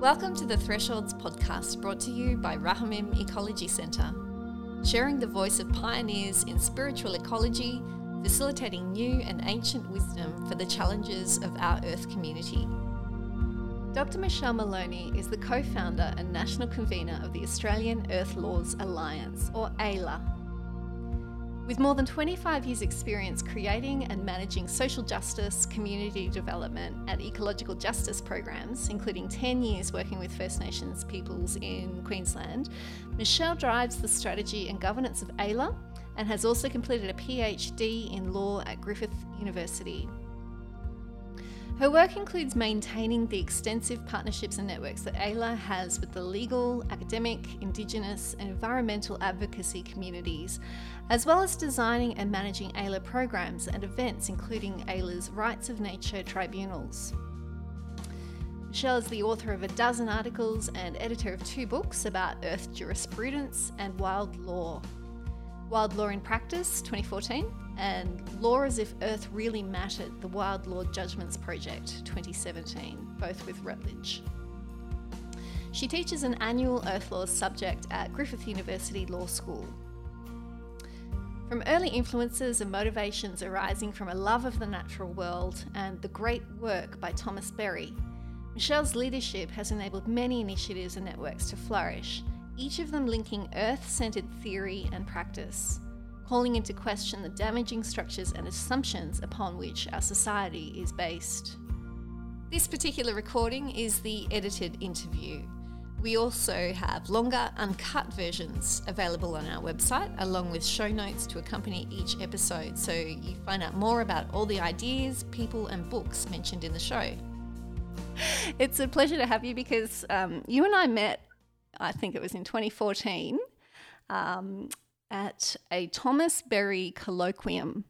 Welcome to the Thresholds podcast brought to you by Rahamim Ecology Centre, sharing the voice of pioneers in spiritual ecology, facilitating new and ancient wisdom for the challenges of our Earth community. Dr. Michelle Maloney is the co founder and national convener of the Australian Earth Laws Alliance, or AELA, with more than 25 years' experience creating and managing social justice, community development, and ecological justice programs, including 10 years working with First Nations peoples in Queensland, Michelle drives the strategy and governance of AELA and has also completed a PhD in law at Griffith University. Her work includes maintaining the extensive partnerships and networks that AELA has with the legal, academic, Indigenous, and environmental advocacy communities, as well as designing and managing AELA programs and events, including AELA's Rights of Nature tribunals. Michelle is the author of a dozen articles and editor of two books about earth jurisprudence and wild law. Wild Law in Practice 2014 and Law as If Earth Really Mattered, the Wild Law Judgments Project 2017, both with Routledge. She teaches an annual Earth Laws subject at Griffith University Law School. From early influences and motivations arising from a love of the natural world and the great work by Thomas Berry, Michelle's leadership has enabled many initiatives and networks to flourish, each of them linking earth centered theory and practice calling into question the damaging structures and assumptions upon which our society is based. This particular recording is the edited interview. We also have longer, uncut versions available on our website, along with show notes to accompany each episode, so you find out more about all the ideas, people, and books mentioned in the show. It's a pleasure to have you because um, you and I met, I think it was in 2014. Um, at a Thomas Berry colloquium.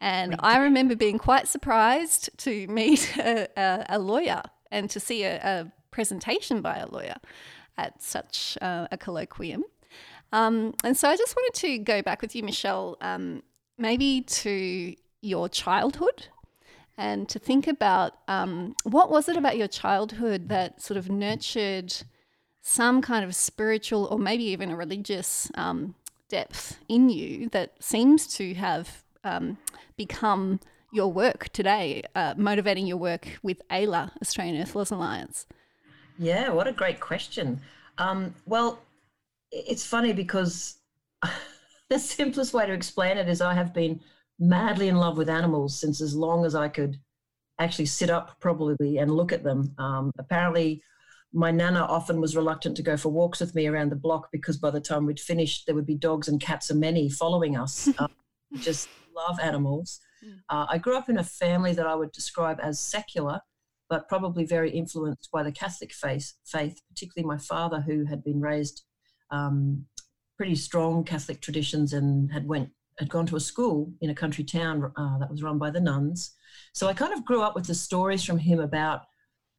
And I remember being quite surprised to meet a, a, a lawyer and to see a, a, presentation by a lawyer at such uh, a colloquium. Um, and so I just wanted to go back with you, Michelle, um, maybe to your childhood and to think about um, what was it about your childhood that sort of nurtured some kind of spiritual or maybe even a religious um, depth in you that seems to have um, become your work today, uh, motivating your work with AELA, Australian Earth Laws Alliance? Yeah, what a great question. Um, well, it's funny because the simplest way to explain it is I have been madly in love with animals since as long as I could actually sit up probably and look at them. Um, apparently, my nana often was reluctant to go for walks with me around the block because by the time we'd finished, there would be dogs and cats and many following us. uh, just love animals. Hmm. Uh, I grew up in a family that I would describe as secular, but probably very influenced by the Catholic faith, faith particularly my father, who had been raised um, pretty strong Catholic traditions and had went had gone to a school in a country town uh, that was run by the nuns. So I kind of grew up with the stories from him about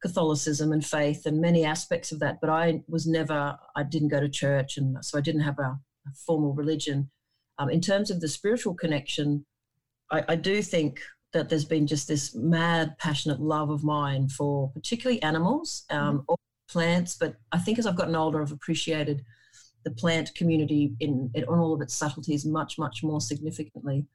Catholicism and faith and many aspects of that, but I was never, I didn't go to church, and so I didn't have a, a formal religion. Um, in terms of the spiritual connection, I, I, do think that there's been just this mad, passionate love of mine for particularly animals um, mm. or plants, but I think as I've gotten older, I've appreciated the plant community in, in all of its subtleties much, much more significantly.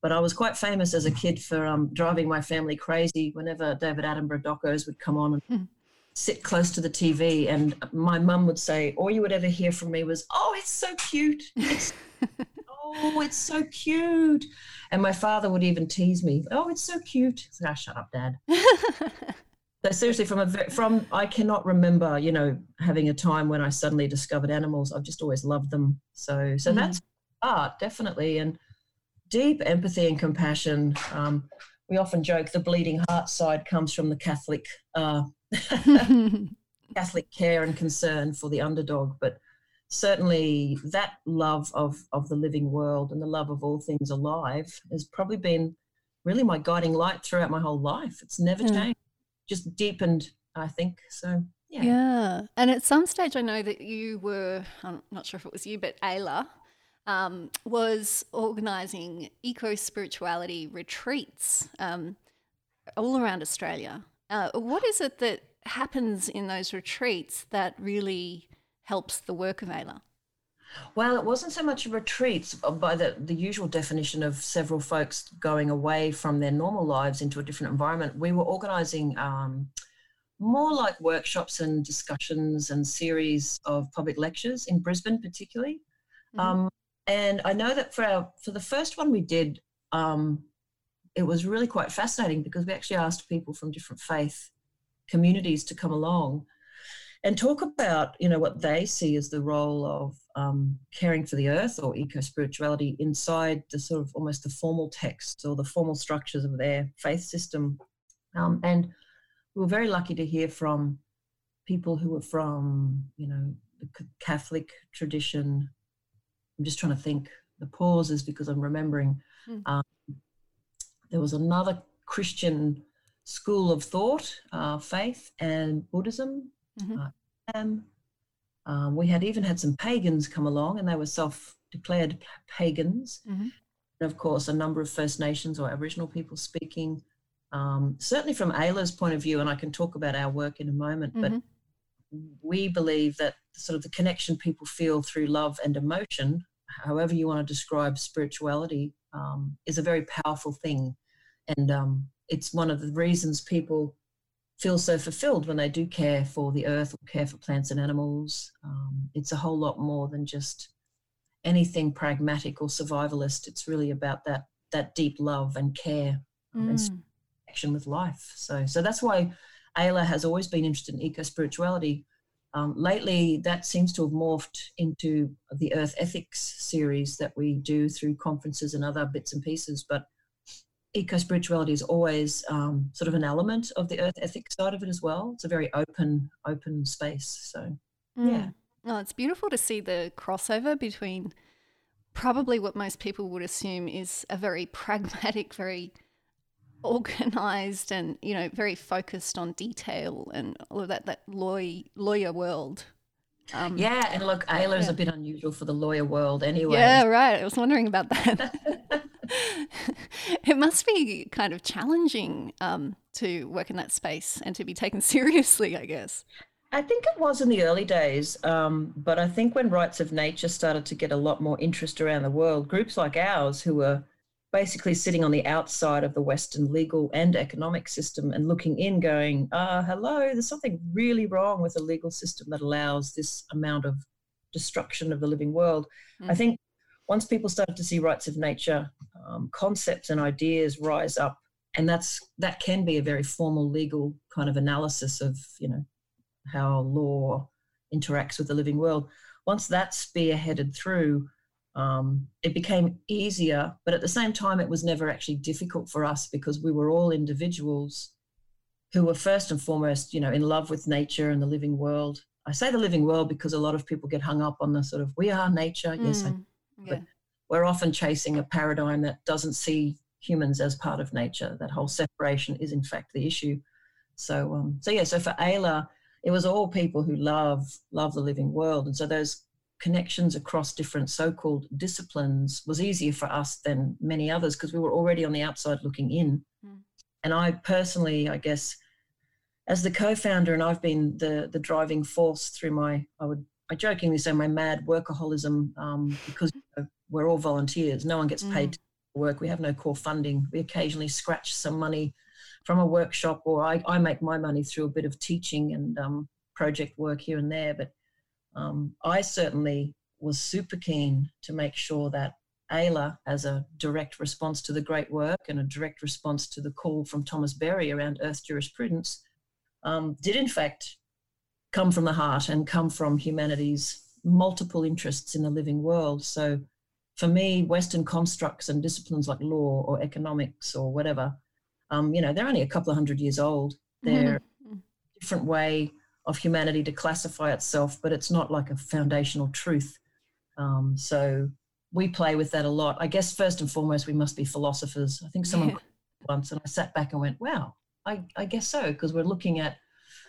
But I was quite famous as a kid for um, driving my family crazy whenever David Attenborough docos would come on and mm. sit close to the TV. And my mum would say, all you would ever hear from me was, oh, it's so cute. It's, oh, it's so cute. And my father would even tease me, oh, it's so cute. So, oh, shut up, Dad. so seriously, from a from I cannot remember, you know, having a time when I suddenly discovered animals. I've just always loved them. So so mm. that's art definitely and deep empathy and compassion. Um, we often joke the bleeding heart side comes from the Catholic uh, Catholic care and concern for the underdog, but certainly that love of of the living world and the love of all things alive has probably been really my guiding light throughout my whole life. It's never mm. changed, just deepened, I think. So yeah. Yeah. And at some stage, I know that you were, I'm not sure if it was you, but AELA um, was organising eco spirituality retreats um, all around Australia. Uh, what is it that happens in those retreats that really helps the work of AELA? Well, it wasn't so much retreats uh, by the, the usual definition of several folks going away from their normal lives into a different environment. We were organizing um, more like workshops and discussions and series of public lectures in Brisbane, particularly. Mm-hmm. Um, and I know that for our for the first one we did, um, it was really quite fascinating because we actually asked people from different faith communities to come along and talk about you know what they see as the role of um, caring for the earth or eco spirituality inside the sort of almost the formal texts or the formal structures of their faith system. Um, and we were very lucky to hear from people who were from you know the catholic tradition i'm just trying to think the pauses because i'm remembering mm. um, there was another christian school of thought uh, faith and buddhism Mm-hmm. Uh, um, we had even had some pagans come along, and they were self-declared pagans. Mm-hmm. And of course, a number of First Nations or Aboriginal people speaking. Um, certainly, from AELA's point of view, and I can talk about our work in a moment, mm-hmm. but we believe that sort of the connection people feel through love and emotion, however you want to describe spirituality, um, is a very powerful thing. And um, it's one of the reasons people feel so fulfilled when they do care for the earth or care for plants and animals. Um, it's a whole lot more than just anything pragmatic or survivalist. It's really about that that deep love and care mm. and action with life. So so that's why AELA has always been interested in eco spirituality. Um, lately, that seems to have morphed into the Earth Ethics series that we do through conferences and other bits and pieces. But eco spirituality is always um, sort of an element of the earth ethics side of it as well. It's a very open, open space. So, mm. yeah. Oh, it's beautiful to see the crossover between probably what most people would assume is a very pragmatic, very organized and you know very focused on detail and all of that that lawyer lawyer world um, yeah and look AELA is yeah. a bit unusual for the lawyer world anyway yeah right i was wondering about that it must be kind of challenging um, to work in that space and to be taken seriously, I guess. I think it was in the early days, um, but I think when rights of nature started to get a lot more interest around the world, groups like ours, who were basically sitting on the outside of the Western legal and economic system and looking in, going, uh, hello, there's something really wrong with a legal system that allows this amount of destruction of the living world. Mm. I think once people started to see rights of nature um, concepts and ideas rise up, and that's that can be a very formal legal kind of analysis of you know how law interacts with the living world. Once that spearheaded through, um, it became easier, but at the same time, it was never actually difficult for us because we were all individuals who were first and foremost, you know, in love with nature and the living world. I say the living world because a lot of people get hung up on the sort of we are nature. Mm. Yes, I mm. Yeah. But we're often chasing a paradigm that doesn't see humans as part of nature. That whole separation is, in fact, the issue. So, um, so yeah. So for AELA, it was all people who love love the living world, and so those connections across different so-called disciplines was easier for us than many others because we were already on the outside looking in. Mm. And I personally, I guess, as the co-founder, and I've been the the driving force through my, I would I jokingly say my mad workaholism um, because we're all volunteers. No one gets paid mm. to work. We have no core funding. We occasionally scratch some money from a workshop, or I, I make my money through a bit of teaching and um, project work here and there. But um, I certainly was super keen to make sure that AELA, as a direct response to the great work and a direct response to the call from Thomas Berry around Earth jurisprudence, um, did in fact come from the heart and come from humanity's multiple interests in the living world. So for me, Western constructs and disciplines like law or economics or whatever, um, you know, they're only a couple of hundred years old. They're mm-hmm. a different way of humanity to classify itself, but it's not like a foundational truth. Um, so we play with that a lot. I guess first and foremost, we must be philosophers. I think someone yeah. once, and I sat back and went, wow, I, I guess so, because we're looking at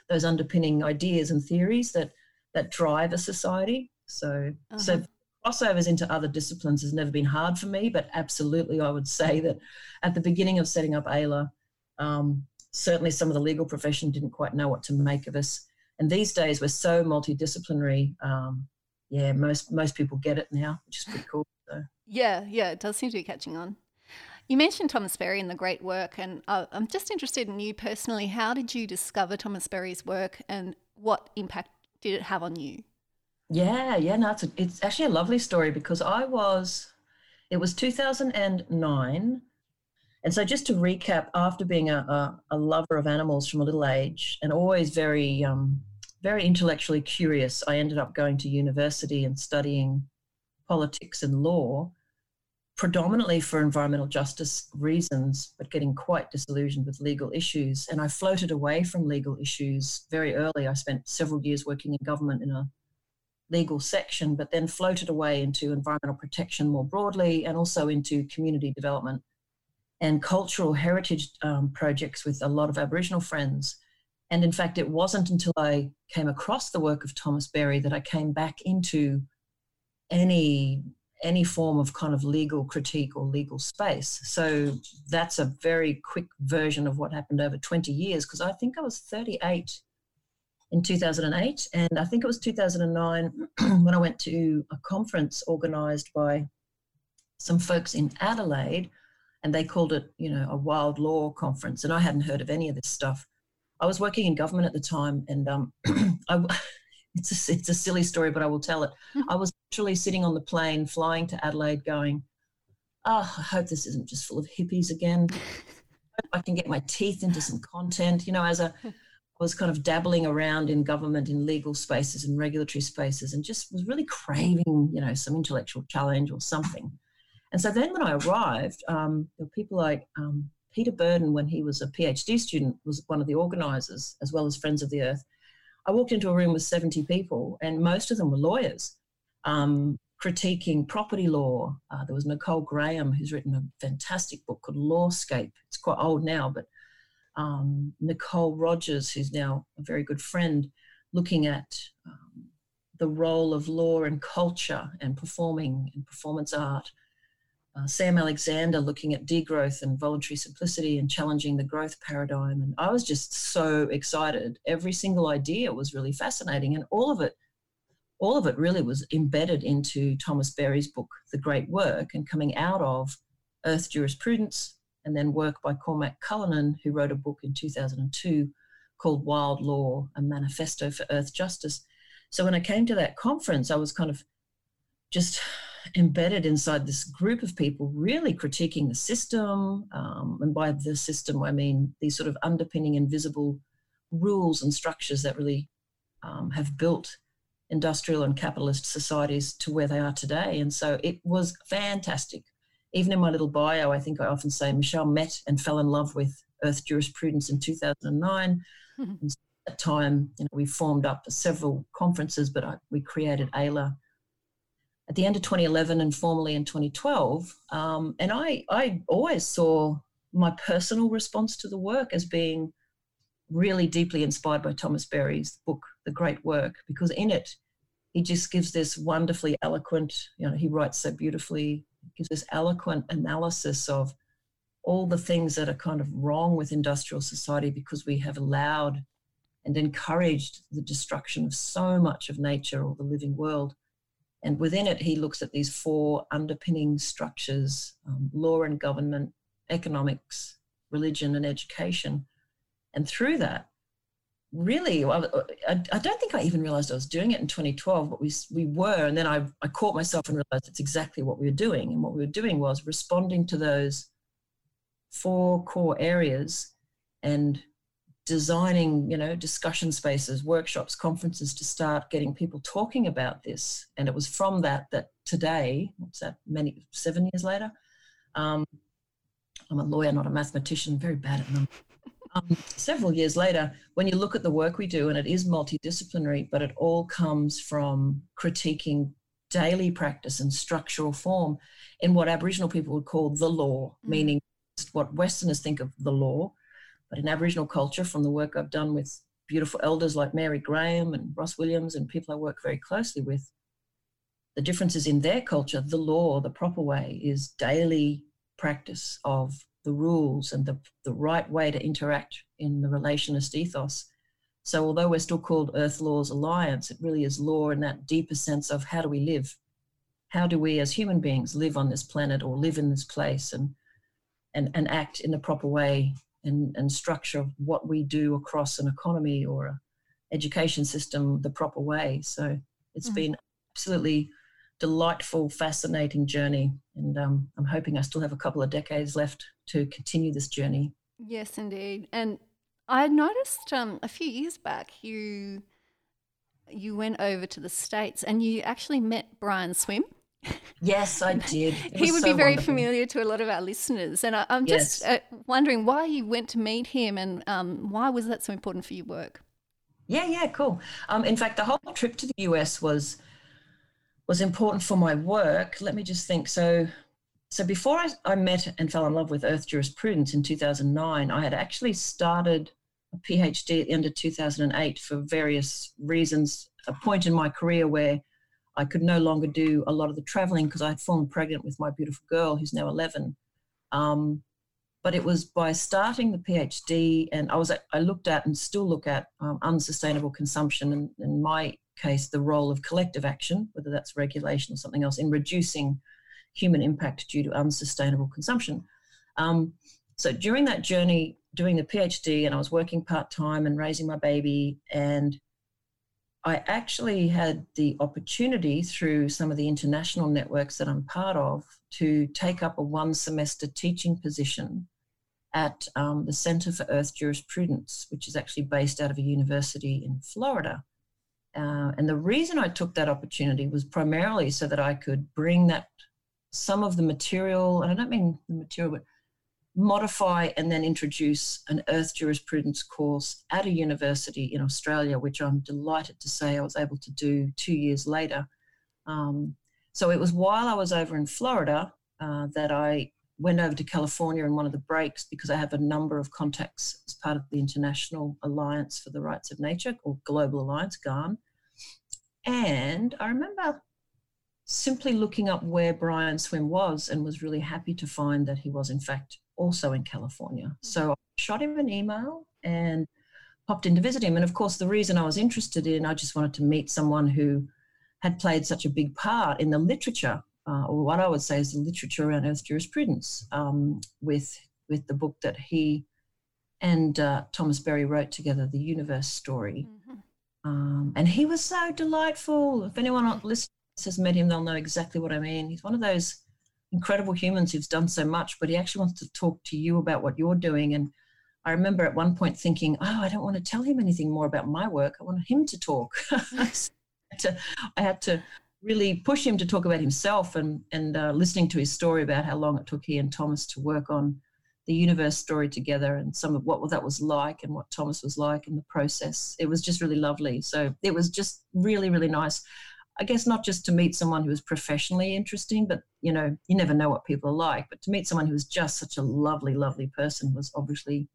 those underpinning ideas and theories that that drive a society. So uh-huh. so crossovers into other disciplines has never been hard for me, but absolutely I would say that at the beginning of setting up AELA, um, certainly some of the legal profession didn't quite know what to make of us. And these days we're so multidisciplinary. Um, yeah, most most people get it now, which is pretty cool. So. Yeah, yeah, it does seem to be catching on. You mentioned Thomas Berry and the great work, and uh, I'm just interested in you personally. How did you discover Thomas Berry's work, and what impact did it have on you? Yeah, yeah, no, it's, a, it's actually a lovely story because I was, it was 2009. And so, just to recap, after being a, a, a lover of animals from a little age and always very, um, very intellectually curious, I ended up going to university and studying politics and law predominantly for environmental justice reasons, but getting quite disillusioned with legal issues. And I floated away from legal issues very early. I spent several years working in government in a legal section, but then floated away into environmental protection more broadly and also into community development and cultural heritage um, projects with a lot of Aboriginal friends. And in fact, it wasn't until I came across the work of Thomas Berry that I came back into any any form of kind of legal critique or legal space. So that's a very quick version of what happened over 20 years because I think I was 38 in 2008 and I think it was 2009 when I went to a conference organized by some folks in Adelaide and they called it, you know, a wild law conference and I hadn't heard of any of this stuff. I was working in government at the time and um, I it's a, it's a silly story, but I will tell it. Mm-hmm. I was literally sitting on the plane flying to Adelaide going, oh, I hope this isn't just full of hippies again. I can get my teeth into some content. You know, as a, I was kind of dabbling around in government, in legal spaces and regulatory spaces, and just was really craving, you know, some intellectual challenge or something. And so then when I arrived, um, there were people like um, Peter Burdon, when he was a PhD student, was one of the organizers, as well as Friends of the Earth. I walked into a room with 70 people, and most of them were lawyers um, critiquing property law. Uh, there was Nicole Graham, who's written a fantastic book called Lawscape. It's quite old now, but um, Nicole Rogers, who's now a very good friend, looking at um, the role of law and culture and performing and performance art uh, Sam Alexander looking at degrowth and voluntary simplicity and challenging the growth paradigm. And I was just so excited. Every single idea was really fascinating, and all of it, all of it really was embedded into Thomas Berry's book, The Great Work, and coming out of Earth Jurisprudence, and then work by Cormac Cullinan, who wrote a book in 2002 called Wild Law, a manifesto for Earth Justice. So when I came to that conference, I was kind of just embedded inside this group of people really critiquing the system. Um, and by the system, I mean these sort of underpinning invisible rules and structures that really um, have built industrial and capitalist societies to where they are today. And so it was fantastic. Even in my little bio, I think I often say Michelle met and fell in love with Earth jurisprudence in 2009. Mm-hmm. And at that time, you know, we formed up several conferences, but I, we created AELA at the end of 2011 and formally in 2012. Um, and I, I always saw my personal response to the work as being really deeply inspired by Thomas Berry's book, The Great Work, because in it, he just gives this wonderfully eloquent, you know, he writes so beautifully, gives this eloquent analysis of all the things that are kind of wrong with industrial society because we have allowed and encouraged the destruction of so much of nature or the living world. And within it, he looks at these four underpinning structures um, law and government, economics, religion, and education. And through that, really, I, I, don't think I even realized I was doing it in 2012, but we, we were. And then I, I caught myself and realized it's exactly what we were doing. And what we were doing was responding to those four core areas and designing you know discussion spaces workshops conferences to start getting people talking about this and it was from that that today what's that many seven years later um, i'm a lawyer not a mathematician very bad at them um, several years later when you look at the work we do and it is multidisciplinary but it all comes from critiquing daily practice and structural form in what aboriginal people would call the law mm. meaning what westerners think of the law but in Aboriginal culture, from the work I've done with beautiful elders like Mary Graham and Ross Williams and people I work very closely with, the differences in their culture, the law, the proper way, is daily practice of the rules and the, the right way to interact in the relationist ethos. So, although we're still called Earth Laws Alliance, it really is law in that deeper sense of how do we live? How do we as human beings live on this planet or live in this place and, and, and act in the proper way and, and structure of what we do across an economy or a education system the proper way? So, it's mm. been absolutely delightful, fascinating journey. And um, I'm hoping I still have a couple of decades left to continue this journey. Yes, indeed. And I noticed um, a few years back you you went over to the states and you actually met Brian Swimme. Yes, I did. he would so be very wonderful. familiar to a lot of our listeners, and I, am just yes. uh, wondering why you went to meet him and um, why was that so important for your work. Yeah, yeah, cool. Um, in fact, the whole trip to the US was was important for my work. Let me just think. So, so before I, I met and fell in love with Earth jurisprudence in 2009, I had actually started a PhD at the end of 2008 for various reasons. A point in my career where I could no longer do a lot of the traveling because I had fallen pregnant with my beautiful girl who's now 11. Um, but it was by starting the PhD, and I was I looked at and still look at um, unsustainable consumption, and in my case, the role of collective action, whether that's regulation or something else, in reducing human impact due to unsustainable consumption. Um, so during that journey, doing the PhD, and I was working part time and raising my baby, and I actually had the opportunity through some of the international networks that I'm part of to take up a one semester teaching position at um, the Center for Earth Jurisprudence, which is actually based out of a university in Florida. Uh, and the reason I took that opportunity was primarily so that I could bring that some of the material, and I don't mean the material, but modify and then introduce an earth jurisprudence course at a university in Australia, which I'm delighted to say I was able to do two years later. Um, so it was while I was over in Florida uh, that I went over to California in one of the breaks because I have a number of contacts as part of the International Alliance for the Rights of Nature or Global Alliance, GARN. And I remember simply looking up where Brian Swimme was and was really happy to find that he was, in fact, also in California. So I shot him an email and popped in to visit him. And of course, the reason I was interested in, I just wanted to meet someone who had played such a big part in the literature uh, or what I would say is the literature around Earth jurisprudence, um, with with the book that he and uh, Thomas Berry wrote together, The Universe Story. Mm-hmm. Um, and he was so delightful. If anyone listening has met him, they'll know exactly what I mean. He's one of those incredible humans who's done so much, but he actually wants to talk to you about what you're doing. And I remember at one point thinking, oh, I don't want to tell him anything more about my work. I want him to talk. I had to really push him to talk about himself and and uh, listening to his story about how long it took he and Thomas to work on the universe story together and some of what that was like and what Thomas was like in the process. It was just really lovely. So it was just really really nice. I guess not just to meet someone who was professionally interesting, but you know, you never know what people are like. But to meet someone who was just such a lovely, lovely person was obviously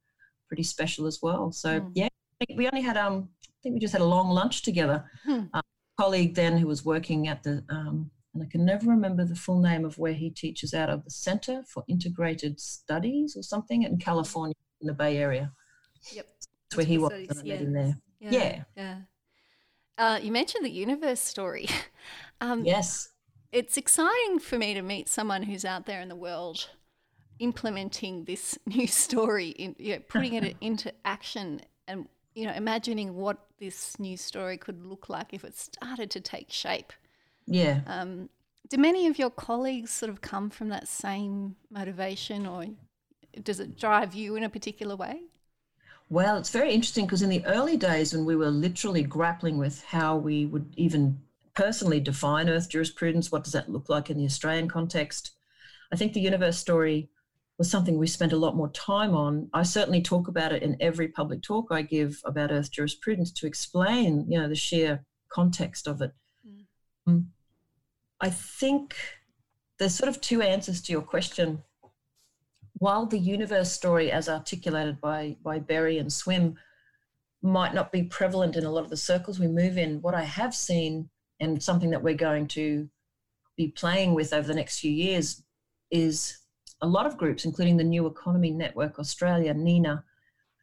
pretty special as well. So mm. yeah, we only had um, I think we just had a long lunch together. Hmm. Um, colleague then who was working at the, um, and I can never remember the full name of where he teaches out of the Center for Integrated Studies or something in California in the Bay Area. Yep. That's where he was. Yeah. in there. Yeah. Yeah. yeah. Uh, you mentioned the universe story. Um, yes. It's exciting for me to meet someone who's out there in the world implementing this new story, in, you know, putting it into action and you know, imagining what this new story could look like if it started to take shape. Yeah. Um, do many of your colleagues sort of come from that same motivation, or does it drive you in a particular way? Well, it's very interesting because in the early days when we were literally grappling with how we would even personally define Earth jurisprudence, what does that look like in the Australian context? I think the universe story was something we spent a lot more time on. I certainly talk about it in every public talk I give about Earth jurisprudence to explain, you know, the sheer context of it. Mm. Um, I think there's sort of two answers to your question. While the universe story, as articulated by by Berry and Swimme, might not be prevalent in a lot of the circles we move in, what I have seen and something that we're going to be playing with over the next few years is a lot of groups, including the New Economy Network Australia, NENA,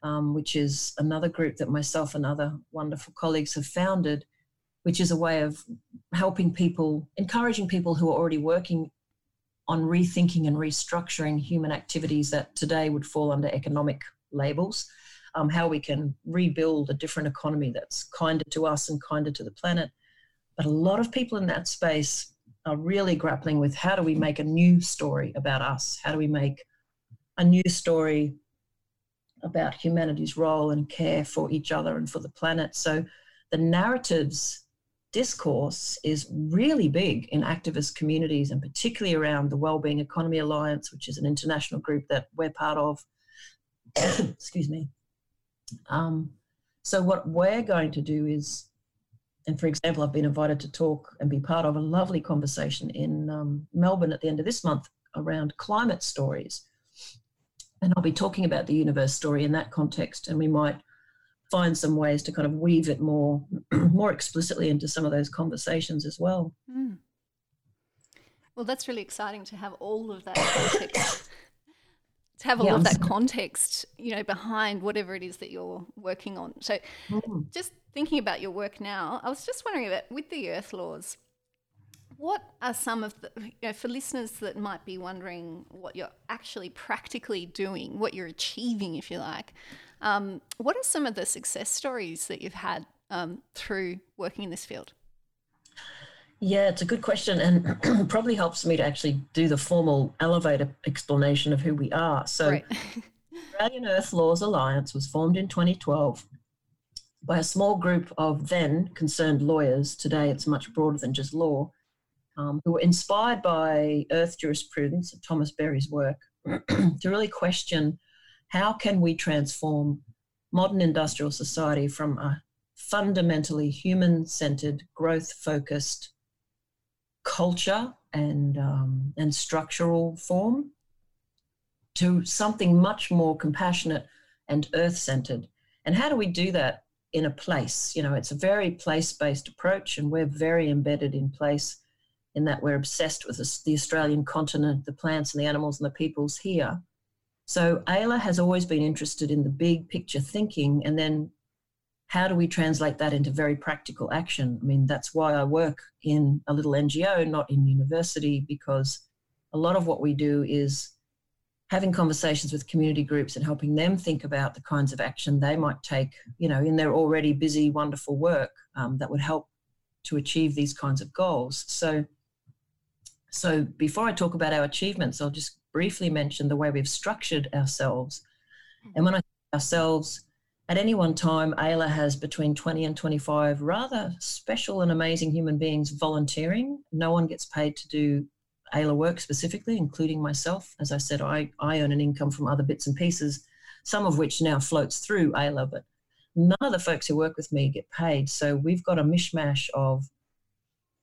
um, which is another group that myself and other wonderful colleagues have founded, which is a way of helping people, encouraging people who are already working on rethinking and restructuring human activities that today would fall under economic labels, um, how we can rebuild a different economy that's kinder to us and kinder to the planet. But a lot of people in that space are really grappling with how do we make a new story about us? How do we make a new story about humanity's role and care for each other and for the planet? So the narratives discourse is really big in activist communities and particularly around the Wellbeing Economy Alliance, which is an international group that we're part of. Excuse me. Um, so, what we're going to do is, and for example, I've been invited to talk and be part of a lovely conversation in um, Melbourne at the end of this month around climate stories. And I'll be talking about the universe story in that context, and we might find some ways to kind of weave it more more explicitly into some of those conversations as well. Mm. Well, that's really exciting to have all of that context. to have all yeah, of that context, you know, behind whatever it is that you're working on. So, mm. just thinking about your work now, I was just wondering about with the Earth laws. What are some of the, you know, for listeners that might be wondering what you're actually practically doing, what you're achieving, if you like? Um, what are some of the success stories that you've had um, through working in this field? Yeah, it's a good question and probably helps me to actually do the formal elevator explanation of who we are. So, right. Australian Earth Laws Alliance was formed in 2012 by a small group of then concerned lawyers. Today, it's much broader than just law, um, who were inspired by Earth jurisprudence, and Thomas Berry's work, to really question how can we transform modern industrial society from a fundamentally human centered, growth focused culture and, um, and structural form to something much more compassionate and earth centered? And how do we do that in a place? You know, it's a very place based approach, and we're very embedded in place in that we're obsessed with the Australian continent, the plants and the animals and the peoples here. So AELA has always been interested in the big picture thinking and then how do we translate that into very practical action? I mean, that's why I work in a little NGO, not in university, because a lot of what we do is having conversations with community groups and helping them think about the kinds of action they might take, you know, in their already busy, wonderful work um, that would help to achieve these kinds of goals. So, so before I talk about our achievements, I'll just briefly mentioned the way we've structured ourselves. And mm-hmm. when I ourselves, at any one time, AELA has between 20 and 25 rather special and amazing human beings volunteering. No one gets paid to do AELA work specifically, including myself. As I said, I, I earn an income from other bits and pieces, some of which now floats through AELA, but none of the folks who work with me get paid. So we've got a mishmash of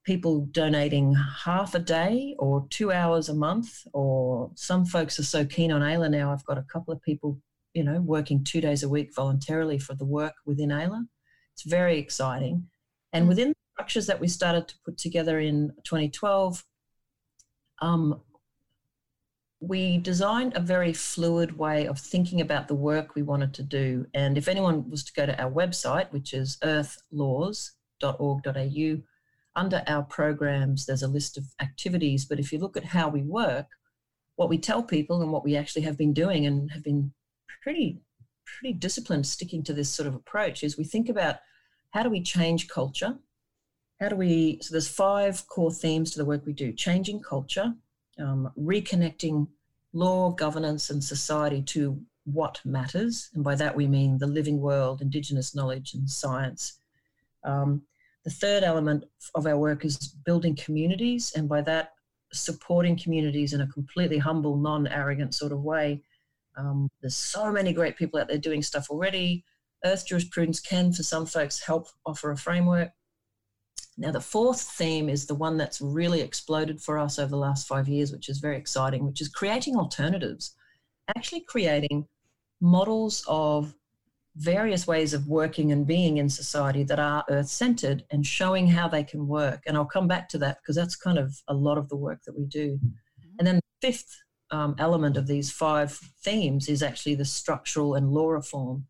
people donating half a day or two hours a month, or some folks are so keen on AELA now. I've got a couple of people, you know, working two days a week voluntarily for the work within AELA. It's very exciting. And hmm. within the structures that we started to put together in 2012, um, we designed a very fluid way of thinking about the work we wanted to do. And if anyone was to go to our website, which is earthlaws.org.au, under our programs, there's a list of activities. But if you look at how we work, what we tell people and what we actually have been doing and have been pretty, pretty disciplined sticking to this sort of approach is we think about how do we change culture? How do we, so there's five core themes to the work we do changing culture, um, reconnecting law, governance, and society to what matters. And by that we mean the living world, Indigenous knowledge, and science. Um, the third element of our work is building communities, and by that, supporting communities in a completely humble, non arrogant sort of way. Um, there's so many great people out there doing stuff already. Earth jurisprudence can, for some folks, help offer a framework. Now, the fourth theme is the one that's really exploded for us over the last five years, which is very exciting, which is creating alternatives, actually creating models of various ways of working and being in society that are earth centered and showing how they can work. And I'll come back to that because that's kind of a lot of the work that we do. Mm-hmm. And then the fifth um, element of these five themes is actually the structural and law reform.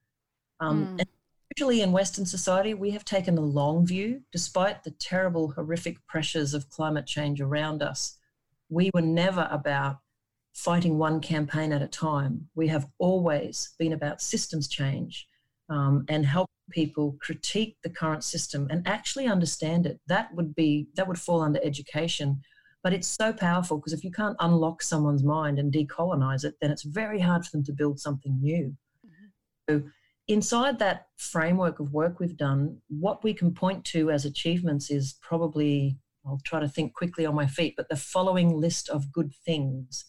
Um, mm. and usually in Western society, we have taken a long view, despite the terrible, horrific pressures of climate change around us. We were never about fighting one campaign at a time. We have always been about systems change um, and help people critique the current system and actually understand it. That would be that would fall under education. But it's so powerful because if you can't unlock someone's mind and decolonize it, then it's very hard for them to build something new. Mm-hmm. So inside that framework of work we've done, what we can point to as achievements is probably I'll try to think quickly on my feet, but the following list of good things.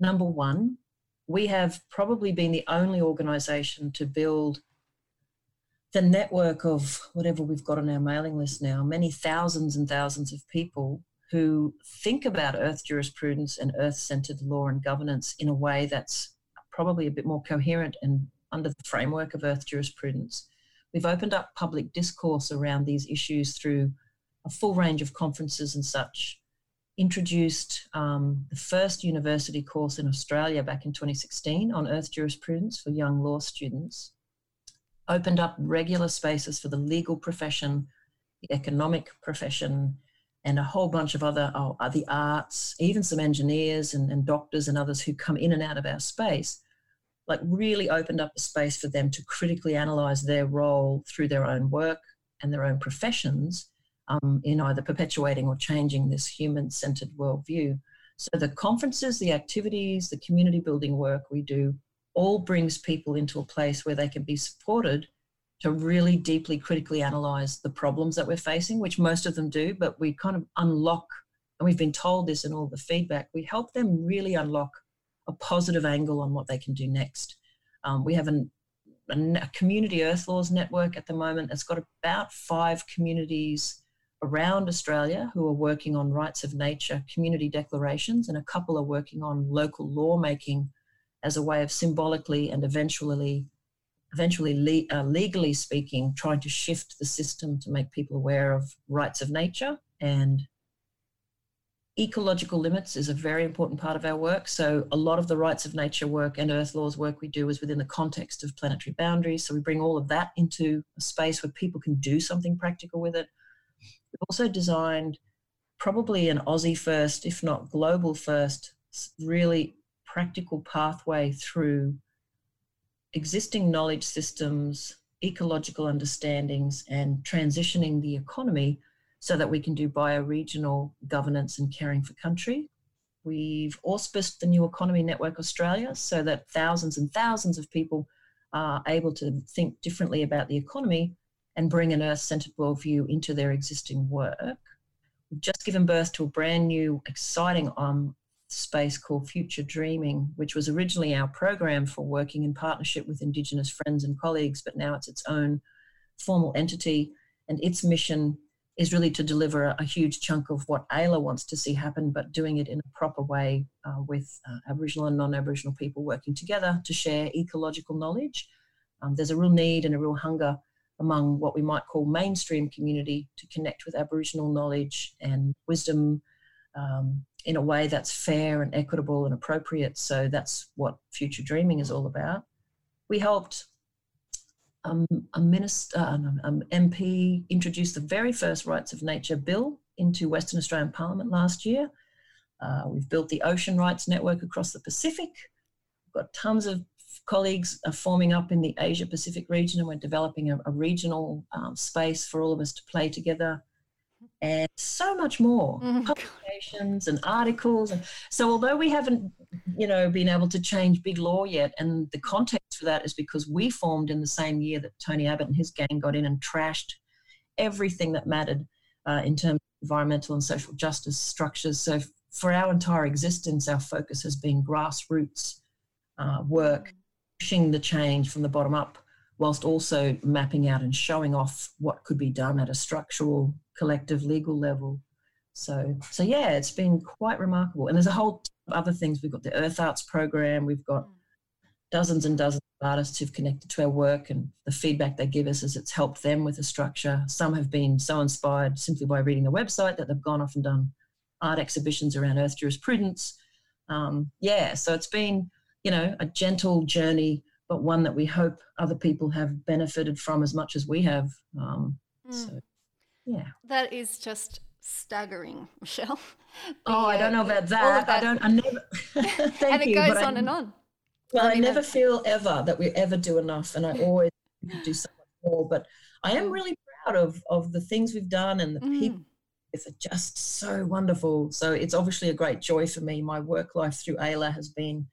Number one, we have probably been the only organization to build the network of whatever we've got on our mailing list now, many thousands and thousands of people who think about Earth jurisprudence and Earth centered law and governance in a way that's probably a bit more coherent and under the framework of Earth jurisprudence. We've opened up public discourse around these issues through a full range of conferences and such. Introduced um, the first university course in Australia back in 2016 on Earth jurisprudence for young law students opened up regular spaces for the legal profession, the economic profession, and a whole bunch of other oh, uh, the arts, even some engineers and, and doctors and others who come in and out of our space, like really opened up a space for them to critically analyze their role through their own work and their own professions um, in either perpetuating or changing this human-centered worldview. So the conferences, the activities, the community building work we do all brings people into a place where they can be supported to really deeply critically analyze the problems that we're facing, which most of them do, but we kind of unlock, and we've been told this in all the feedback, we help them really unlock a positive angle on what they can do next. Um, we have an, a, a community Earth Laws network at the moment that's got about five communities around Australia who are working on rights of nature community declarations, and a couple are working on local lawmaking as a way of symbolically and eventually eventually le- uh, legally speaking trying to shift the system to make people aware of rights of nature. And ecological limits is a very important part of our work. So a lot of the rights of nature work and earth laws work we do is within the context of planetary boundaries. So we bring all of that into a space where people can do something practical with it. We've also designed probably an aussie first if not global first really practical pathway through existing knowledge systems, ecological understandings, and transitioning the economy so that we can do bioregional governance and caring for country. We've auspiced the New Economy Network Australia so that thousands and thousands of people are able to think differently about the economy and bring an earth centered worldview into their existing work. We've just given birth to a brand new, exciting um, space called Future Dreaming, which was originally our program for working in partnership with Indigenous friends and colleagues, but now it's its own formal entity. And its mission is really to deliver a, huge chunk of what AELA wants to see happen, but doing it in a proper way uh, with uh, Aboriginal and non Aboriginal people working together to share ecological knowledge. Um, there's a real need and a real hunger among what we might call mainstream community to connect with Aboriginal knowledge and wisdom um, in a way that's fair and equitable and appropriate. So that's what future dreaming is all about. We helped um, a minister, uh, um, MP introduce the very first Rights of Nature bill into Western Australian Parliament last year. Uh, we've built the Ocean Rights Network across the Pacific. We've got tons of colleagues are forming up in the Asia Pacific region, and we're developing a, a regional um, space for all of us to play together and so much more mm-hmm. publications and articles and so although we haven't you know been able to change big law yet and the context for that is because we formed in the same year that tony abbott and his gang got in and trashed everything that mattered uh, in terms of environmental and social justice structures so for our entire existence our focus has been grassroots uh, work mm-hmm. pushing the change from the bottom up whilst also mapping out and showing off what could be done at a structural collective legal level. So, so yeah, it's been quite remarkable. And there's a whole other things. We've got the Earth Arts program. We've got dozens and dozens of artists who've connected to our work, and the feedback they give us is it's helped them with the structure. Some have been so inspired simply by reading the website that they've gone off and done art exhibitions around Earth jurisprudence. um, yeah, so it's been, you know, a gentle journey, but one that we hope other people have benefited from as much as we have. Um, mm. So, yeah. That is just staggering, Michelle. The, oh, I don't know uh, about that. that. I don't. I never. thank and it you, goes on I, and on. Well, I, I never feel ever that we ever do enough, and I always do so much more. But I am mm. really proud of of the things we've done and the mm. people It's just so wonderful. So it's obviously a great joy for me. My work life through AELA has been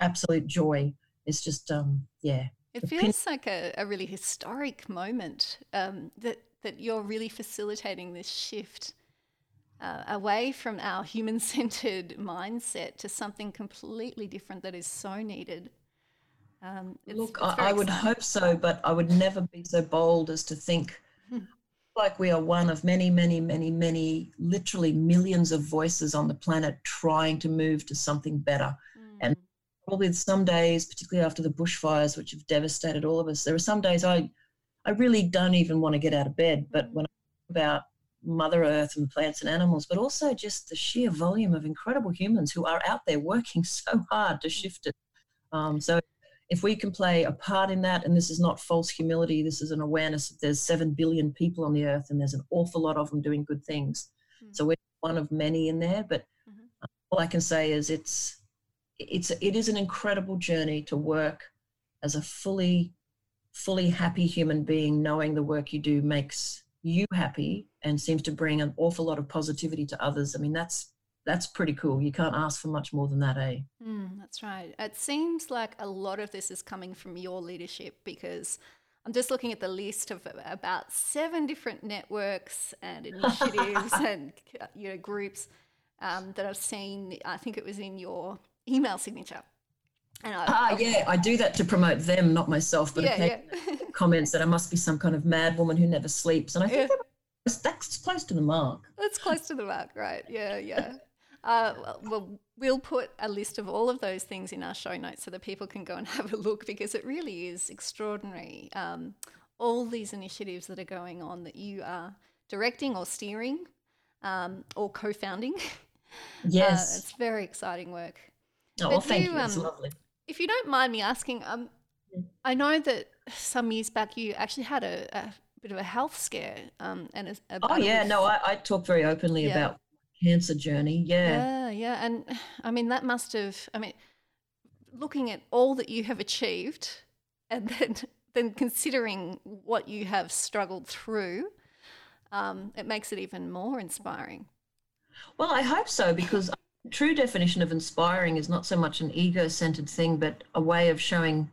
absolute joy. It's just um yeah. It feels like a, a really historic moment um, that that you're really facilitating this shift uh, away from our human centered mindset to something completely different that is so needed. Um, it's, Look, it's I, I would hope so, but I would never be so bold as to think like we are one of many, many, many, many, literally millions of voices on the planet trying to move to something better. Mm. Probably some days, particularly after the bushfires, which have devastated all of us, there are some days I, I really don't even want to get out of bed. But mm. when I think about Mother Earth and plants and animals, but also just the sheer volume of incredible humans who are out there working so hard to shift it. Um, so if we can play a part in that, and this is not false humility, this is an awareness that there's seven billion people on the earth and there's an awful lot of them doing good things. Mm-hmm. So we're one of many in there, but mm-hmm. all I can say is it's it's it is an incredible journey to work as a fully fully happy human being knowing the work you do makes you happy and seems to bring an awful lot of positivity to others. I mean, that's that's pretty cool. You can't ask for much more than that, eh? Mm, that's right. It seems like a lot of this is coming from your leadership because I'm just looking at the list of about seven different networks and initiatives and you know groups um, that I've seen. I think it was in your email signature. And I, ah, yeah, I do that to promote them, not myself. But yeah, yeah. comments that I must be some kind of mad woman who never sleeps, and I think yeah. that's close to the mark. That's close to the mark, right? Yeah, yeah. Uh, well, we'll put a list of all of those things in our show notes so that people can go and have a look because it really is extraordinary. Um, all these initiatives that are going on that you are directing or steering um, or co-founding. Yes, uh, it's very exciting work. Oh, well, thank you. you. It's um, lovely if you don't mind me asking, um. I know that some years back you actually had a, a bit of a health scare. Um, and a, a oh yeah, no, I, I, talk very openly yeah. about cancer journey. Yeah, yeah, yeah, and I mean that must have. I mean, looking at all that you have achieved, and then then considering what you have struggled through, um, it makes it even more inspiring. Well, I hope so because true definition of inspiring is not so much an ego centered thing, but a way of showing.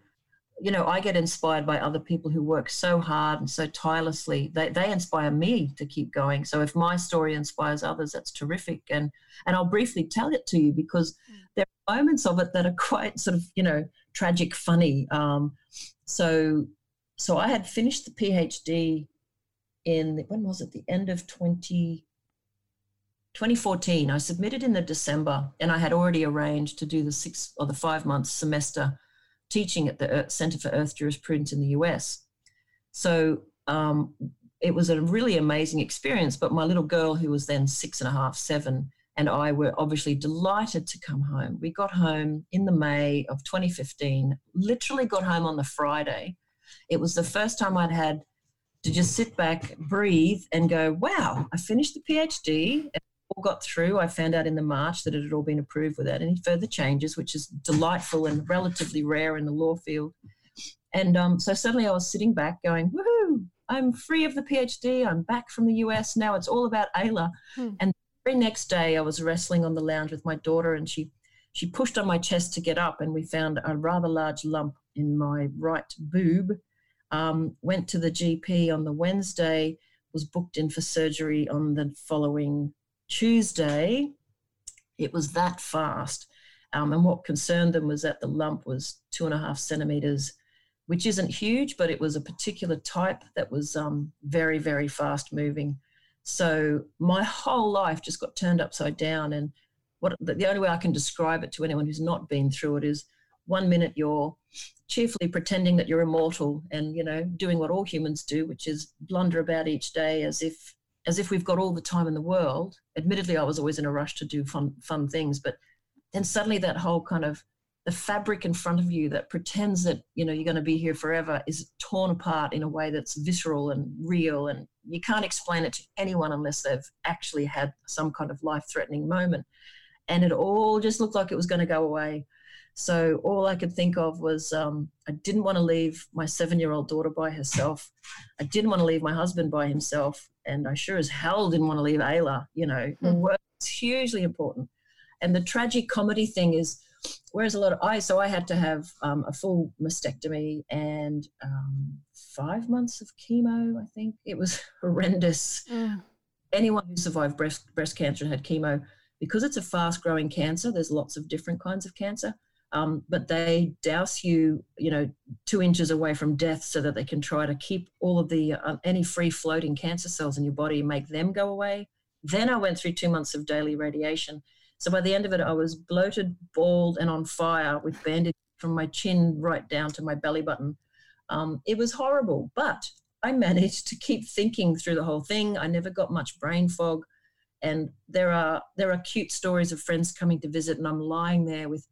You know, I get inspired by other people who work so hard and so tirelessly. They, they inspire me to keep going. So if my story inspires others, that's terrific. And and I'll briefly tell it to you because mm. there are moments of it that are quite sort of you know tragic, funny. Um, so so I had finished the PhD in when was it? The end of twenty 2014, I submitted in the December, and I had already arranged to do the six or the five month semester teaching at the Center for Earth Jurisprudence in the US. So um, it was a really amazing experience. But my little girl, who was then six and a half, seven, and I were obviously delighted to come home. We got home in the May of 2015, literally got home on the Friday. It was the first time I'd had to just sit back, breathe, and go, wow, I finished the PhD got through. I found out in the March that it had all been approved without any further changes, which is delightful and relatively rare in the law field. And um, so suddenly I was sitting back going, woohoo, I'm free of the PhD. I'm back from the US. Now it's all about AELA. Hmm. And the very next day I was wrestling on the lounge with my daughter and she she pushed on my chest to get up and we found a rather large lump in my right boob. Um, went to the GP on the Wednesday, was booked in for surgery on the following Tuesday, it was that fast. Um, and what concerned them was that the lump was two and a half centimeters, which isn't huge, but it was a particular type that was um, very, very fast moving. So my whole life just got turned upside down. And what the only way I can describe it to anyone who's not been through it is one minute you're cheerfully pretending that you're immortal and you know doing what all humans do, which is blunder about each day as if as if we've got all the time in the world. Admittedly, I was always in a rush to do fun, fun things, but then suddenly that whole kind of the fabric in front of you that pretends that you know you're going to be here forever is torn apart in a way that's visceral and real and you can't explain it to anyone unless they've actually had some kind of life-threatening moment. And it all just looked like it was going to go away. So all i could think of was um, i didn't want to leave my seven-year-old daughter by herself. I didn't want to leave my husband by himself and i sure as hell didn't want to leave AELA you know mm. work is hugely important and the tragic comedy thing is whereas a lot of I so I had to have um, a full mastectomy and um, five months of chemo. I think it was horrendous. Mm. Anyone who survived breast breast cancer and had chemo, because it's a fast growing cancer. There's lots of different kinds of cancer. Um, but they douse you, you know, two inches away from death, so that they can try to keep all of the uh, any free floating cancer cells in your body, make them go away. Then I went through two months of daily radiation, so by the end of it, I was bloated, bald, and on fire with bandage from my chin right down to my belly button. Um, it was horrible, but I managed to keep thinking through the whole thing. I never got much brain fog, and there are there are cute stories of friends coming to visit, and I'm lying there with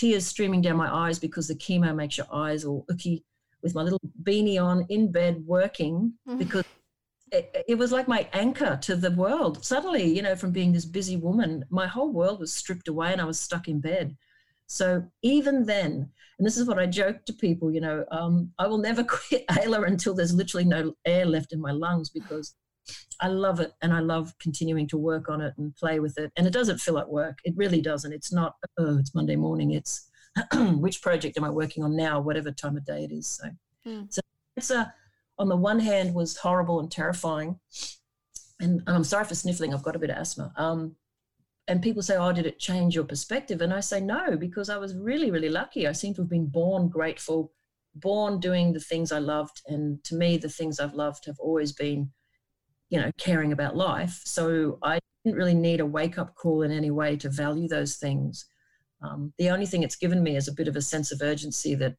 tears streaming down my eyes because the chemo makes your eyes all icky, with my little beanie on in bed working mm-hmm. because it, it, was like my anchor to the world. Suddenly, you know, from being this busy woman, my whole world was stripped away and I was stuck in bed. So even then, and this is what I joke to people, you know, um, I will never quit AELA until there's literally no air left in my lungs because I love it and I love continuing to work on it and play with it. And it doesn't feel like work. It really doesn't. It's not, oh, it's Monday morning. It's which project am I working on now, whatever time of day it is. So, mm. so it's a, on the one hand was horrible and terrifying. And, and I'm sorry for sniffling, I've got a bit of asthma. Um, and people say, Oh, did it change your perspective? And I say, No, because I was really, really lucky. I seem to have been born grateful, born doing the things I loved. And to me, the things I've loved have always been, you know, caring about life. So I didn't really need a wake up call in any way to value those things. Um, the only thing it's given me is a bit of a sense of urgency that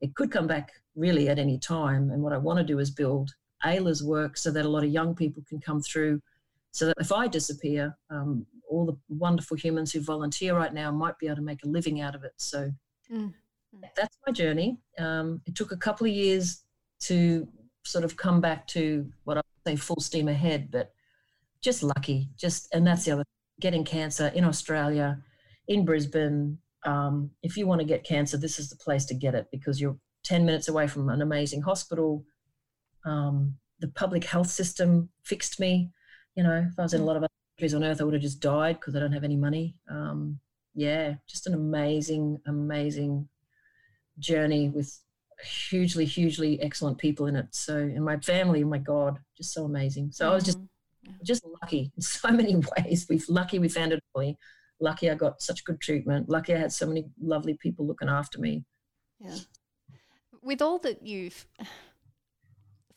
it could come back really at any time. And what I want to do is build AELA's work so that a lot of young people can come through. So that if I disappear, um, all the wonderful humans who volunteer right now might be able to make a living out of it. So mm. that's my journey. Um, it took a couple of years to sort of come back to what I say full steam ahead, but just lucky. Just and that's the other getting cancer in Australia, in Brisbane, um, if you want to get cancer, this is the place to get it because you're 10 minutes away from an amazing hospital. Um, the public health system fixed me. You know, if I was in a lot of other countries on earth, I would have just died because I don't have any money. Um, yeah, just an amazing, amazing journey with hugely, hugely excellent people in it. So, and my family, my God, just so amazing. So mm-hmm. I was just, mm-hmm. just lucky in so many ways. We've lucky we found it early lucky I got such good treatment. Lucky I had so many lovely people looking after me. Yeah. With all that you've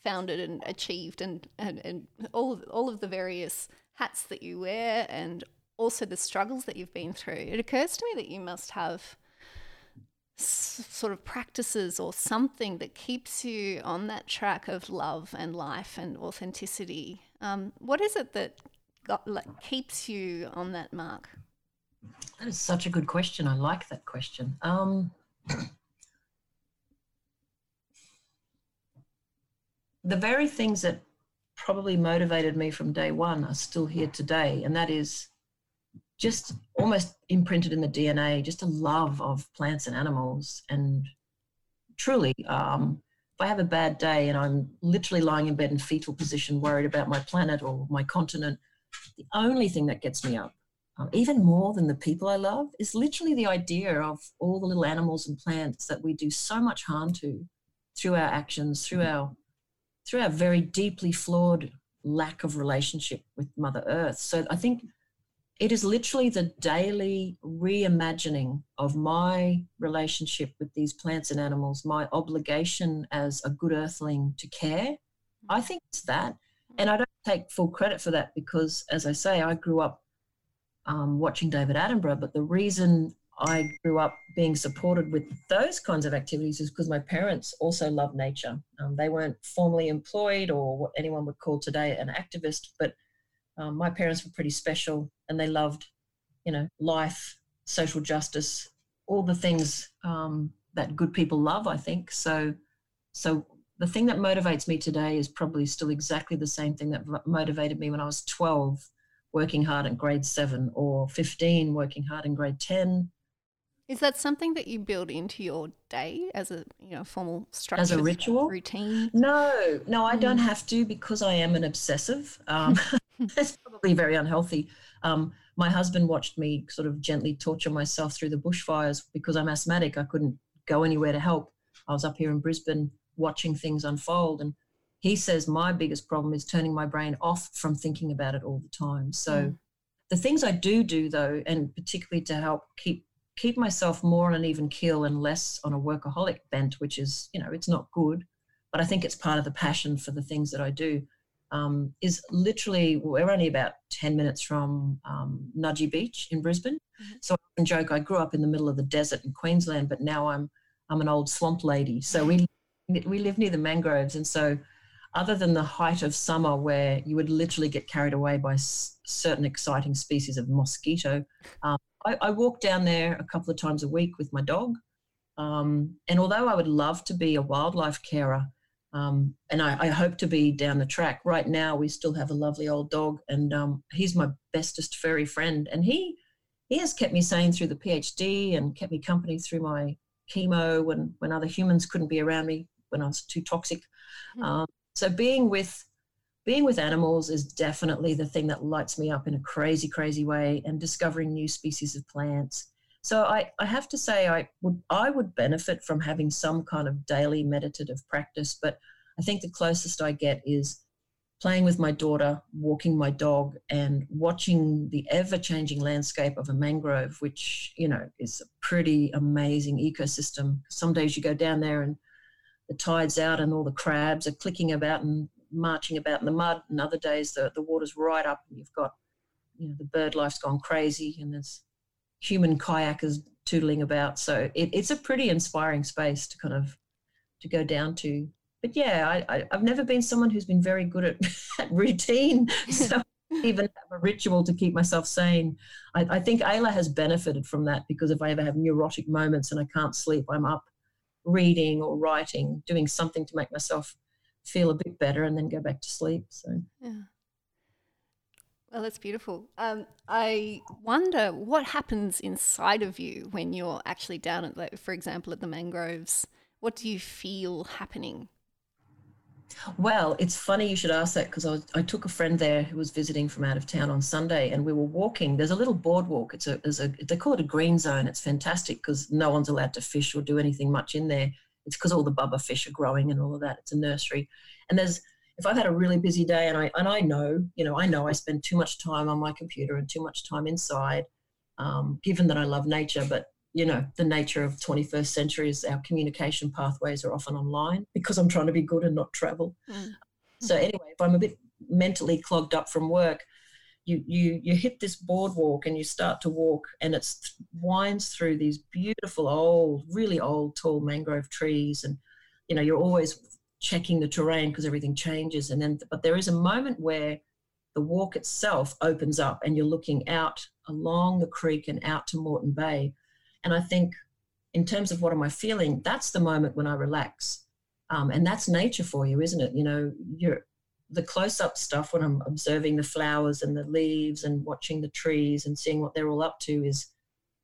founded and achieved and, and, and all, of, all of the various hats that you wear and also the struggles that you've been through, it occurs to me that you must have sort of practices or something that keeps you on that track of love and life and authenticity. Um, what is it that got, like, keeps you on that mark? That is such a good question. I like that question. Um, the very things that probably motivated me from day one are still here today, and that is just almost imprinted in the DNA, just a love of plants and animals. And truly, um, if I have a bad day and I'm literally lying in bed in fetal position, worried about my planet or my continent, the only thing that gets me up um, even more than the people I love, is literally the idea of all the little animals and plants that we do so much harm to through our actions, through our through our very deeply flawed lack of relationship with Mother Earth. So I think it is literally the daily reimagining of my relationship with these plants and animals, my obligation as a good earthling to care. I think it's that. And I don't take full credit for that because, as I say, I grew up um, watching David Attenborough, but the reason I grew up being supported with those kinds of activities is because my parents also loved nature. Um, they weren't formally employed or what anyone would call today an activist, but um, my parents were pretty special and they loved, you know, life social justice, all the things um, that good people love, I think. So, so the thing that motivates me today is probably still exactly the same thing that motivated me when I was 12, working hard in grade seven, or 15, working hard in grade 10. Is that something that you build into your day as a you know formal structure, as a ritual routine? No, no, I mm. don't have to because I am an obsessive. Um, that's probably very unhealthy. Um, my husband watched me sort of gently torture myself through the bushfires because I'm asthmatic. I couldn't go anywhere to help. I was up here in Brisbane watching things unfold. And he says my biggest problem is turning my brain off from thinking about it all the time. So mm. the things I do do though, and particularly to help keep keep myself more on an even keel and less on a workaholic bent, which is, you know, it's not good, but I think it's part of the passion for the things that I do. Um, is literally we're only about 10 minutes from um, Nudgee Beach in Brisbane. Mm-hmm. So I can joke I grew up in the middle of the desert in Queensland, but now I'm I'm an old swamp lady. So we we live near the mangroves, and so other than the height of summer where you would literally get carried away by s- certain exciting species of mosquito, um, I, I, walk down there a couple of times a week with my dog. Um, and although I would love to be a wildlife carer, um, and I, I, hope to be down the track, right now we still have a lovely old dog, and um, he's my bestest furry friend. And he he has kept me sane through the PhD and kept me company through my chemo when when other humans couldn't be around me when I was too toxic. Mm-hmm. Um, so being with being with animals is definitely the thing that lights me up in a crazy, crazy way, and discovering new species of plants. So I, I have to say I would I would benefit from having some kind of daily meditative practice, but I think the closest I get is playing with my daughter, walking my dog, and watching the ever-changing landscape of a mangrove, which you know is a pretty amazing ecosystem. Some days you go down there and the tide's out and all the crabs are clicking about and marching about in the mud. And other days the, the water's right up and you've got, you know, the bird life's gone crazy and there's human kayakers tootling about. So it, it's a pretty inspiring space to kind of to go down to. But yeah, I, have never been someone who's been very good at, at routine. So even have a ritual to keep myself sane. I, I think AELA has benefited from that because if I ever have neurotic moments and I can't sleep, I'm up reading or writing, doing something to make myself feel a bit better and then go back to sleep. So, yeah. Well, that's beautiful. Um, I wonder what happens inside of you when you're actually down at, for example, at the mangroves. What do you feel happening? Well, it's funny you should ask that because I, I, took a friend there who was visiting from out of town on Sunday, and we were walking. There's a little boardwalk. It's a, a they call it a green zone. It's fantastic because no one's allowed to fish or do anything much in there. It's because all the bubba fish are growing and all of that. It's a nursery, and there's if I've had a really busy day and I and I know, you know, I know I spend too much time on my computer and too much time inside, um, given that I love nature, but you know, the nature of 21st century is our communication pathways are often online because I'm trying to be good and not travel. Mm. So anyway, if I'm a bit mentally clogged up from work, you you you hit this boardwalk and you start to walk and it winds through these beautiful old, really old, tall mangrove trees, and you know you're always checking the terrain because everything changes. And then, but there is a moment where the walk itself opens up and you're looking out along the creek and out to Moreton Bay and I think, in terms of what am I feeling, that's the moment when I relax. Um, and that's nature for you, isn't it? You know, you're the close up stuff when I'm observing the flowers and the leaves and watching the trees and seeing what they're all up to is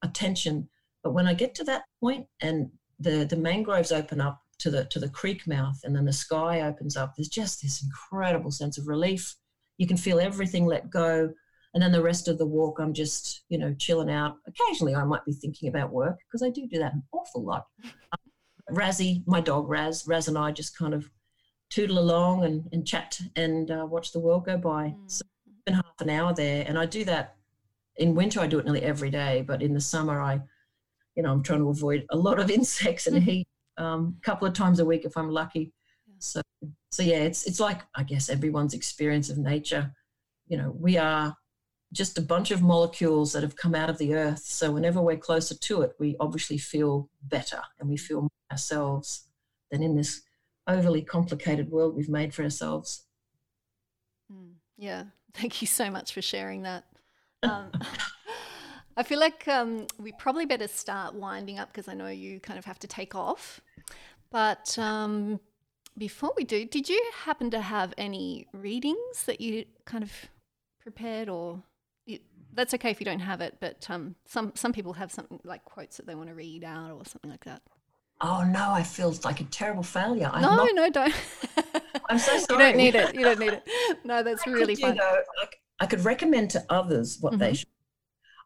attention. But when I get to that point and the, the mangroves open up to the to the creek mouth and then the sky opens up, there's just this incredible sense of relief. You can feel everything let go. And then the rest of the walk, I'm just, you know, chilling out. Occasionally, I might be thinking about work because I do do that an awful lot. Um, Razzie, my dog Raz, Raz and I just kind of tootle along and, and chat and uh, watch the world go by. Mm. So been half an hour there. And I do that in winter, I do it nearly every day. But in the summer, I, you know, I'm trying to avoid a lot of insects and heat a um, couple of times a week if I'm lucky. So, so yeah, it's it's like I guess everyone's experience of nature. You know, we are just a bunch of molecules that have come out of the earth. So whenever we're closer to it, we obviously feel better and we feel ourselves than in this overly complicated world we've made for ourselves. Mm, yeah, thank you so much for sharing that. Um, I feel like um, we probably better start winding up because I know you kind of have to take off. But um, before we do, did you happen to have any readings that you kind of prepared, or you, that's okay if you don't have it? But um, some some people have something like quotes that they want to read out or something like that. Oh no, I feel like a terrible failure. I'm no, not, no, don't. I'm so sorry. You don't need it. You don't need it. No, that's I really fun. I, I, could recommend to others what mm-hmm. they should.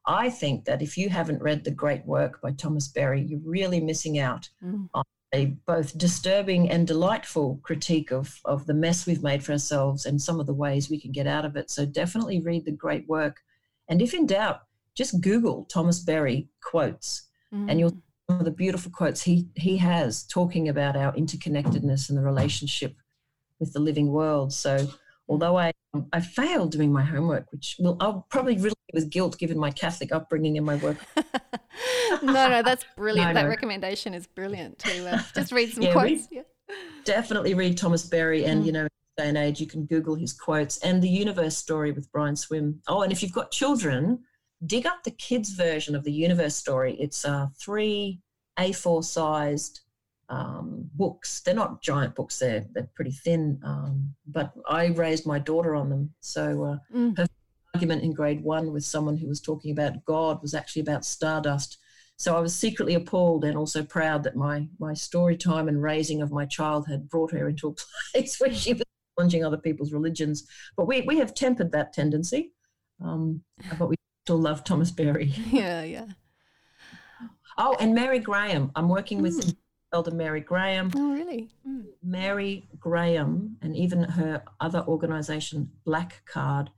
I think that if you haven't read the great work by Thomas Berry, you're really missing out mm. on a both disturbing and delightful critique of, of the mess we've made for ourselves and some of the ways we can get out of it. So definitely read the great work. And if in doubt, just Google Thomas Berry quotes mm. and you'll mm some of the beautiful quotes he he has talking about our interconnectedness and the relationship with the living world. So although I I failed doing my homework, which will I'll probably riddle with guilt given my Catholic upbringing and my work. no, no, that's brilliant. no, that recommendation is brilliant to uh, just read some yeah, quotes. Read, yeah. Definitely read Thomas Berry, and mm. you know, day and age, you can Google his quotes and the universe story with Brian Swimme. Oh, and if you've got children, dig up the kids' version of the universe story. It's uh, three A4 sized um, books. They're not giant books, they're, they're pretty thin, um, but I raised my daughter on them. So uh, mm. her argument in grade one with someone who was talking about God was actually about stardust. So I was secretly appalled and also proud that my my story time and raising of my child had brought her into a place where she was challenging other people's religions. But we, we have tempered that tendency. Um, but we still love Thomas Berry. Yeah, yeah. Oh, and Mary Graham. I'm working with mm. Elder Mary Graham. Oh, really? Mm. Mary Graham, and even her other organization, Black Card.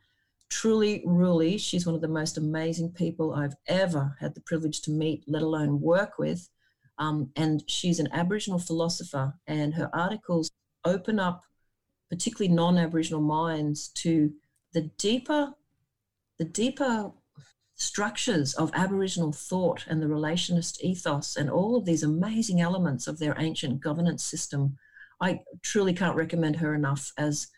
Truly, really, she's one of the most amazing people I've ever had the privilege to meet, let alone work with. Um, and she's an Aboriginal philosopher, and her articles open up particularly non-Aboriginal minds to the deeper the deeper structures of Aboriginal thought and the relationist ethos and all of these amazing elements of their ancient governance system. I truly can't recommend her enough as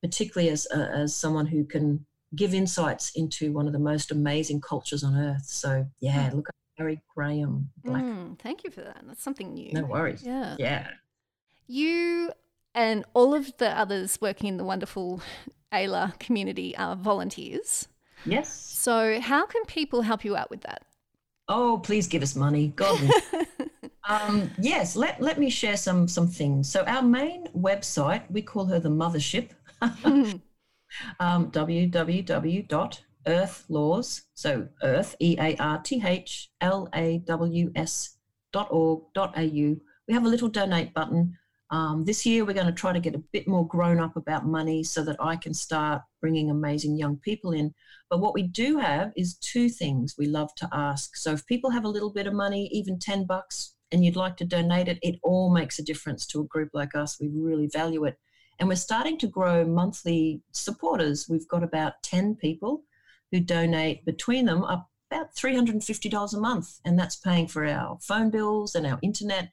particularly as, uh, as someone who can give insights into one of the most amazing cultures on earth. So yeah, hmm. look at Mary Graham Black. Mm, thank you for that. That's something new. No worries. Yeah. Yeah. You and all of the others working in the wonderful AELA community are volunteers. Yes. So, how can people help you out with that? Oh, please give us money, God. um, yes, let, let me share some some things. So, our main website, we call her the mothership. um, www.earthlaws, so Earth, E A R T H L A W S dot org dot au. We have a little donate button um, this year, we're going to try to get a bit more grown up about money so that I can start bringing amazing young people in. But what we do have is two things we love to ask. So if people have a little bit of money, even 10 bucks, and you'd like to donate it, it all makes a difference to a group like us. We really value it. And we're starting to grow monthly supporters. We've got about 10 people who donate between them up about $350 a month. And that's paying for our phone bills and our internet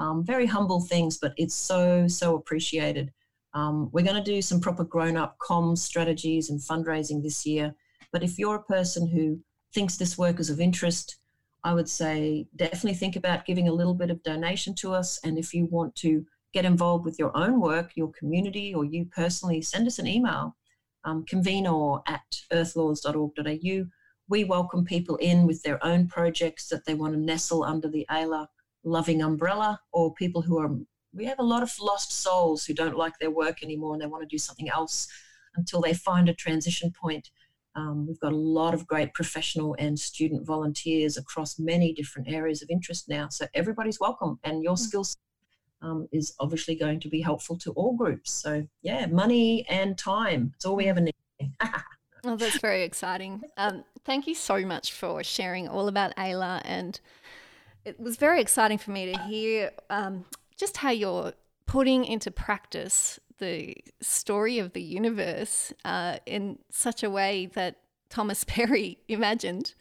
um, very humble things, but it's so, so appreciated. Um, we're going to do some proper grown up comms strategies and fundraising this year. But if you're a person who thinks this work is of interest, I would say definitely think about giving a little bit of donation to us. And if you want to get involved with your own work, your community, or you personally, send us an email, um, convenor at earthlaws.org.au. We welcome people in with their own projects that they want to nestle under the AELA loving umbrella or people who are we have a lot of lost souls who don't like their work anymore and they want to do something else until they find a transition point um, we've got a lot of great professional and student volunteers across many different areas of interest now so everybody's welcome and your mm. skills um, is obviously going to be helpful to all groups so yeah money and time it's all we ever need Oh, that's very exciting. Um, thank you so much for sharing all about AELA and it was very exciting for me to hear um, just how you're putting into practice the story of the universe uh, in such a way that Thomas Berry imagined.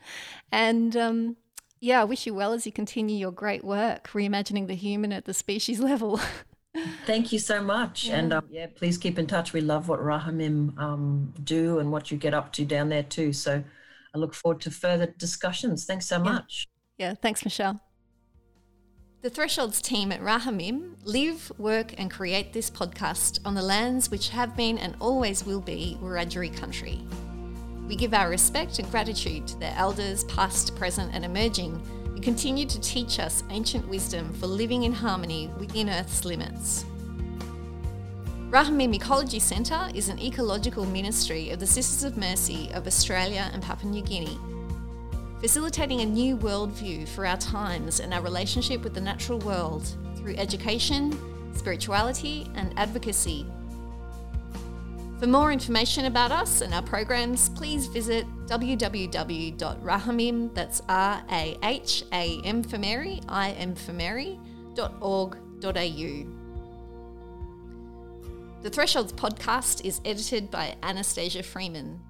And um, yeah, I wish you well as you continue your great work, reimagining the human at the species level. Thank you so much. Yeah. And um, yeah, please keep in touch. We love what Rahamim um, do and what you get up to down there too. So I look forward to further discussions. Thanks so Yeah. much. Yeah, thanks, Michelle. The Thresholds team at Rahamim live, work, and create this podcast on the lands which have been and always will be Wiradjuri country. We give our respect and gratitude to their elders, past, present, and emerging, who continue to teach us ancient wisdom for living in harmony within Earth's limits. Rahamim Ecology Centre is an ecological ministry of the Sisters of Mercy of Australia and Papua New Guinea facilitating a new worldview for our times and our relationship with the natural world through education, spirituality, and advocacy. For more information about us and our programs, please visit www.rahamim, that's R-A-H-A-M for Mary, I-M for Mary, .org.au. The Thresholds podcast is edited by Anastasia Freeman.